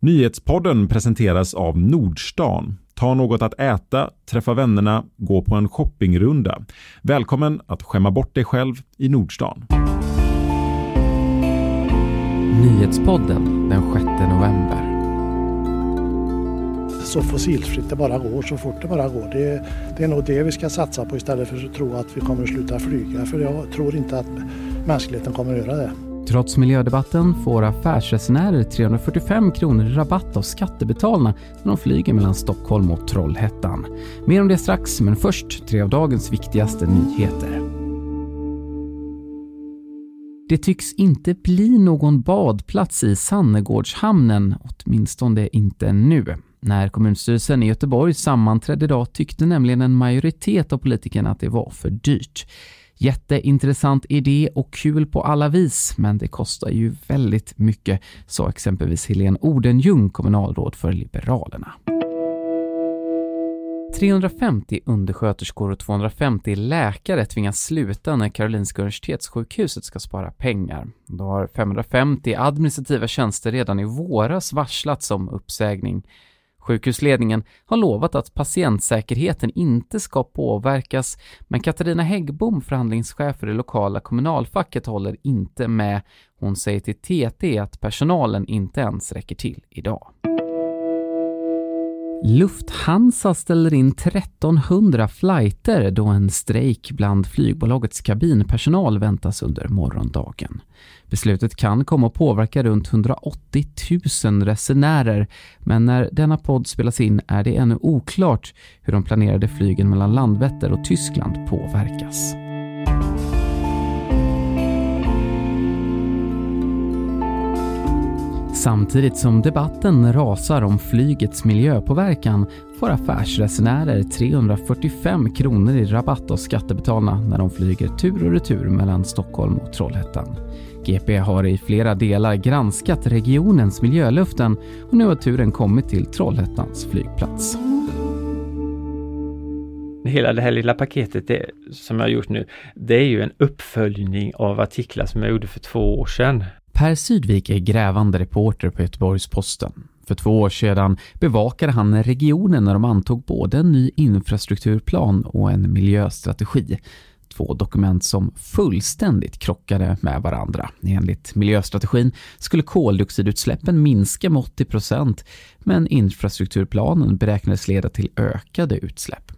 Nyhetspodden presenteras av Nordstan. Ta något att äta, träffa vännerna, gå på en shoppingrunda. Välkommen att skämma bort dig själv i Nordstan. Nyhetspodden den 6 november. Så fossilfritt det bara går, så fort det bara går. Det, det är nog det vi ska satsa på istället för att tro att vi kommer att sluta flyga. För jag tror inte att mänskligheten kommer att göra det. Trots miljödebatten får affärsresenärer 345 kronor i rabatt av skattebetalarna när de flyger mellan Stockholm och Trollhättan. Mer om det strax, men först tre av dagens viktigaste nyheter. Det tycks inte bli någon badplats i Sannegårdshamnen, åtminstone inte nu. När kommunstyrelsen i Göteborg sammanträdde idag tyckte nämligen en majoritet av politikerna att det var för dyrt. Jätteintressant idé och kul på alla vis, men det kostar ju väldigt mycket, sa exempelvis Helene Odenjung, kommunalråd för Liberalerna. 350 undersköterskor och 250 läkare tvingas sluta när Karolinska Universitetssjukhuset ska spara pengar. Då har 550 administrativa tjänster redan i våras varslats om uppsägning. Sjukhusledningen har lovat att patientsäkerheten inte ska påverkas, men Katarina Häggbom, förhandlingschef för det lokala kommunalfacket, håller inte med. Hon säger till TT att personalen inte ens räcker till idag. Lufthansa ställer in 1300 flighter då en strejk bland flygbolagets kabinpersonal väntas under morgondagen. Beslutet kan komma att påverka runt 180 000 resenärer, men när denna podd spelas in är det ännu oklart hur de planerade flygen mellan Landvetter och Tyskland påverkas. Samtidigt som debatten rasar om flygets miljöpåverkan får affärsresenärer 345 kronor i rabatt av skattebetalarna när de flyger tur och retur mellan Stockholm och Trollhättan. GP har i flera delar granskat regionens miljöluften och nu har turen kommit till Trollhättans flygplats. Hela det här lilla paketet det, som jag har gjort nu, det är ju en uppföljning av artiklar som jag gjorde för två år sedan. Per Sydvik är grävande reporter på Göteborgs-Posten. För två år sedan bevakade han regionen när de antog både en ny infrastrukturplan och en miljöstrategi. Två dokument som fullständigt krockade med varandra. Enligt miljöstrategin skulle koldioxidutsläppen minska med 80 procent, men infrastrukturplanen beräknades leda till ökade utsläpp.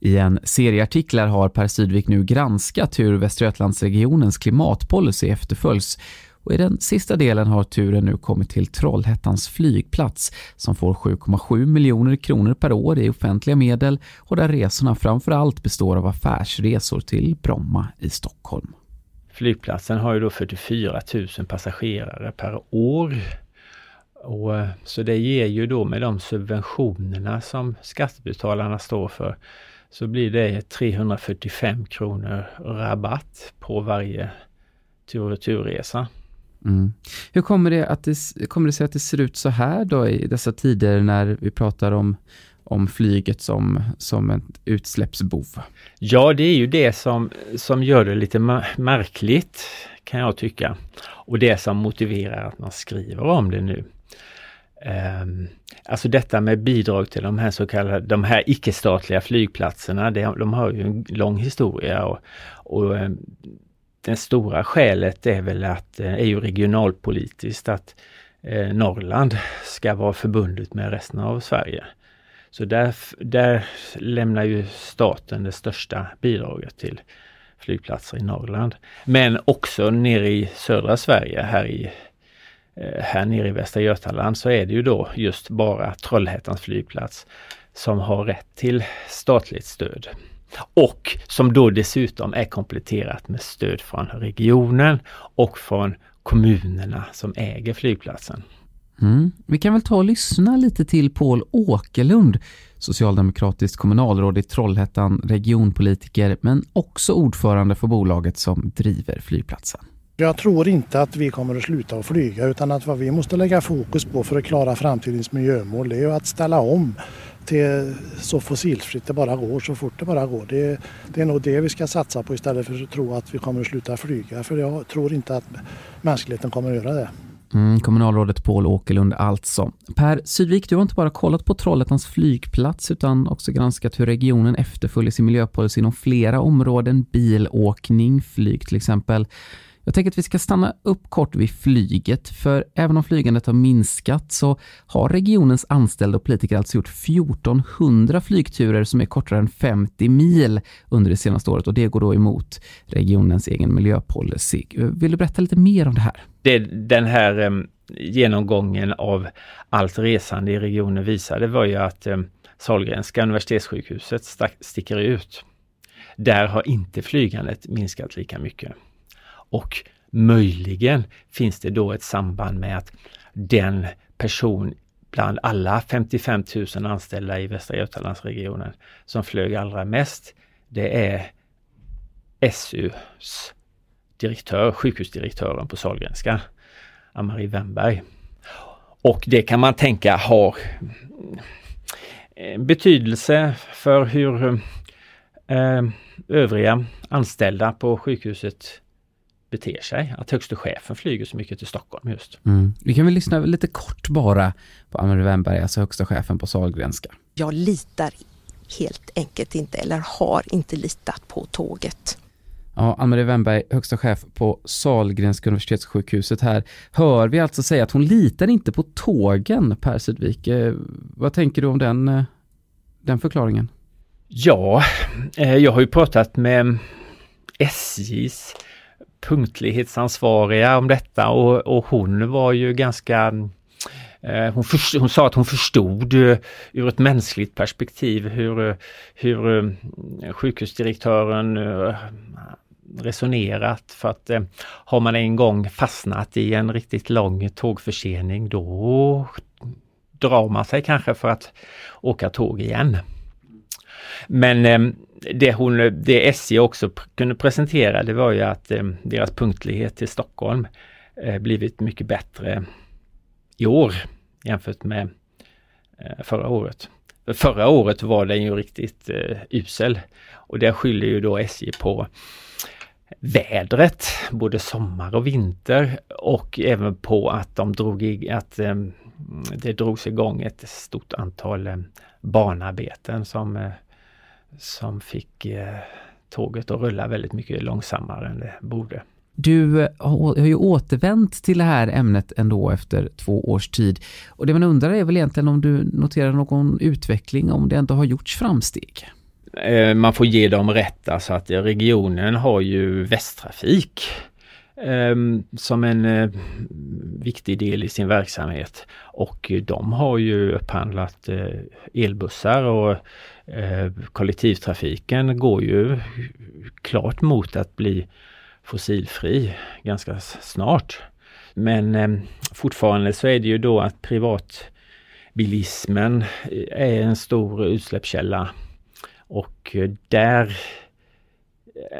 I en serie artiklar har Per Sydvik nu granskat hur Västra Götalandsregionens klimatpolicy efterföljs och i den sista delen har turen nu kommit till Trollhättans flygplats som får 7,7 miljoner kronor per år i offentliga medel och där resorna framför allt består av affärsresor till Bromma i Stockholm. Flygplatsen har ju då 44 000 passagerare per år. Och, eh, så det ger ju då med de subventionerna som skattebetalarna står för så blir det 345 kronor rabatt på varje tur och returresa. Mm. Hur kommer det, att det, kommer det sig att det ser ut så här då i dessa tider när vi pratar om, om flyget som, som en utsläppsbov? Ja, det är ju det som, som gör det lite märkligt kan jag tycka. Och det som motiverar att man skriver om det nu. Um, alltså detta med bidrag till de här så kallade, de här icke-statliga flygplatserna, det, de har ju en lång historia och, och um, det stora skälet är väl att, det är ju regionalpolitiskt att eh, Norrland ska vara förbundet med resten av Sverige. Så där, där lämnar ju staten det största bidraget till flygplatser i Norrland. Men också nere i södra Sverige, här i eh, här nere i Västra Götaland så är det ju då just bara Trollhättans flygplats som har rätt till statligt stöd. Och som då dessutom är kompletterat med stöd från regionen och från kommunerna som äger flygplatsen. Mm. Vi kan väl ta och lyssna lite till Paul Åkerlund, socialdemokratiskt kommunalråd i Trollhättan, regionpolitiker men också ordförande för bolaget som driver flygplatsen. Jag tror inte att vi kommer att sluta att flyga utan att vad vi måste lägga fokus på för att klara framtidens miljömål är att ställa om till så fossilfritt det bara går, så fort det bara går. Det, det, är nog det vi ska satsa på istället för att tro att vi kommer att sluta flyga. För jag tror inte att mänskligheten kommer att göra det. Mm, kommunalrådet Paul Åkerlund alltså. Per Sydvik, du har inte bara kollat på Trollhättans flygplats utan också granskat hur regionen efterföljer sin miljöpolicy inom flera områden, bilåkning, flyg till exempel. Jag tänker att vi ska stanna upp kort vid flyget, för även om flygandet har minskat så har regionens anställda och politiker alltså gjort 1400 flygturer som är kortare än 50 mil under det senaste året och det går då emot regionens egen miljöpolicy. Vill du berätta lite mer om det här? Det, den här eh, genomgången av allt resande i regionen visade var ju att eh, Sahlgrenska universitetssjukhuset sticker ut. Där har inte flygandet minskat lika mycket. Och möjligen finns det då ett samband med att den person bland alla 55 000 anställda i Västra Götalandsregionen som flög allra mest, det är SUs direktör, sjukhusdirektören på Sahlgrenska, Ann-Marie Wennberg. Och det kan man tänka har eh, betydelse för hur eh, övriga anställda på sjukhuset beter sig. Att högste chefen flyger så mycket till Stockholm just. Mm. Vi kan väl lyssna lite kort bara på Anna Wennberg, alltså högsta chefen på Sahlgrenska. Jag litar helt enkelt inte, eller har inte litat på tåget. Ja, Ann-Marie Wennberg, högsta chef på Sahlgrenska universitetssjukhuset här. Hör vi alltså säga att hon litar inte på tågen, Per Sydvik. Eh, vad tänker du om den, eh, den förklaringen? Ja, eh, jag har ju pratat med SJs punktlighetsansvariga om detta och, och hon var ju ganska eh, hon, för, hon, sa att hon förstod eh, ur ett mänskligt perspektiv hur, eh, hur sjukhusdirektören resonerat för att har man en gång fastnat i en riktigt lång tågförsening då drar man sig kanske för att åka tåg igen. Men det, hon, det SJ också kunde presentera det var ju att eh, deras punktlighet till Stockholm eh, blivit mycket bättre i år jämfört med eh, förra året. Förra året var den ju riktigt eh, usel och det skyller ju då SJ på vädret, både sommar och vinter och även på att de drog i, att eh, det drogs igång ett stort antal banarbeten som som fick eh, tåget att rulla väldigt mycket långsammare än det borde. Du eh, har ju återvänt till det här ämnet ändå efter två års tid. Och det man undrar är väl egentligen om du noterar någon utveckling, om det ändå har gjorts framsteg? Eh, man får ge dem rätt, alltså att regionen har ju västtrafik ehm, som en viktig del i sin verksamhet. Och de har ju upphandlat elbussar och Eh, kollektivtrafiken går ju klart mot att bli fossilfri ganska snart. Men eh, fortfarande så är det ju då att privatbilismen eh, är en stor utsläppskälla och eh, där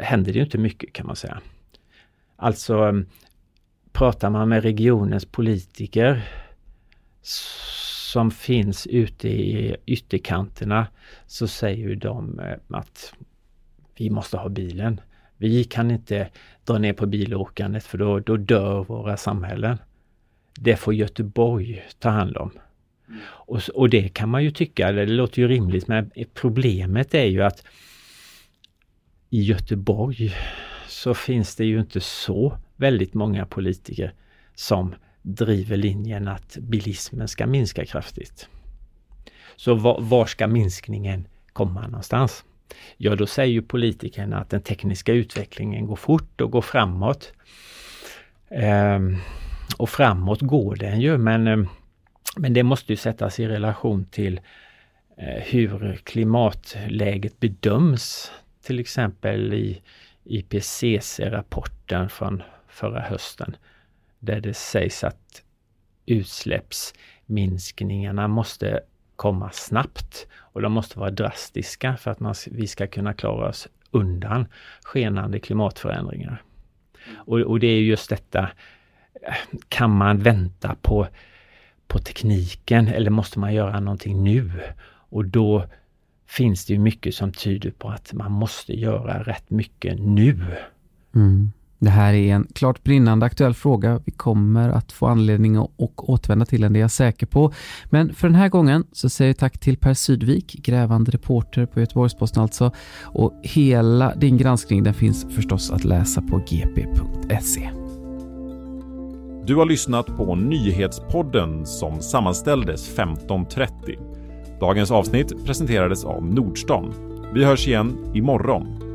händer det inte mycket kan man säga. Alltså pratar man med regionens politiker som finns ute i ytterkanterna så säger de eh, att vi måste ha bilen. Vi kan inte dra ner på bilåkandet för då, då dör våra samhällen. Det får Göteborg ta hand om. Och, och det kan man ju tycka, det låter ju rimligt, men problemet är ju att i Göteborg så finns det ju inte så väldigt många politiker som driver linjen att bilismen ska minska kraftigt. Så var, var ska minskningen komma någonstans? Ja, då säger ju politikerna att den tekniska utvecklingen går fort och går framåt. Ehm, och framåt går den ju, men, ehm, men det måste ju sättas i relation till eh, hur klimatläget bedöms. Till exempel i IPCC-rapporten från förra hösten där det sägs att utsläppsminskningarna måste komma snabbt och de måste vara drastiska för att man, vi ska kunna klara oss undan skenande klimatförändringar. Och, och det är just detta, eh, kan man vänta på, på tekniken eller måste man göra någonting nu? Och då finns det ju mycket som tyder på att man måste göra rätt mycket nu. Mm. Det här är en klart brinnande aktuell fråga. Vi kommer att få anledning att återvända till den, det är jag säker på. Men för den här gången så säger jag tack till Per Sydvik, grävande reporter på Göteborgs-Posten alltså. Och hela din granskning den finns förstås att läsa på gp.se. Du har lyssnat på Nyhetspodden som sammanställdes 15.30. Dagens avsnitt presenterades av Nordstan. Vi hörs igen imorgon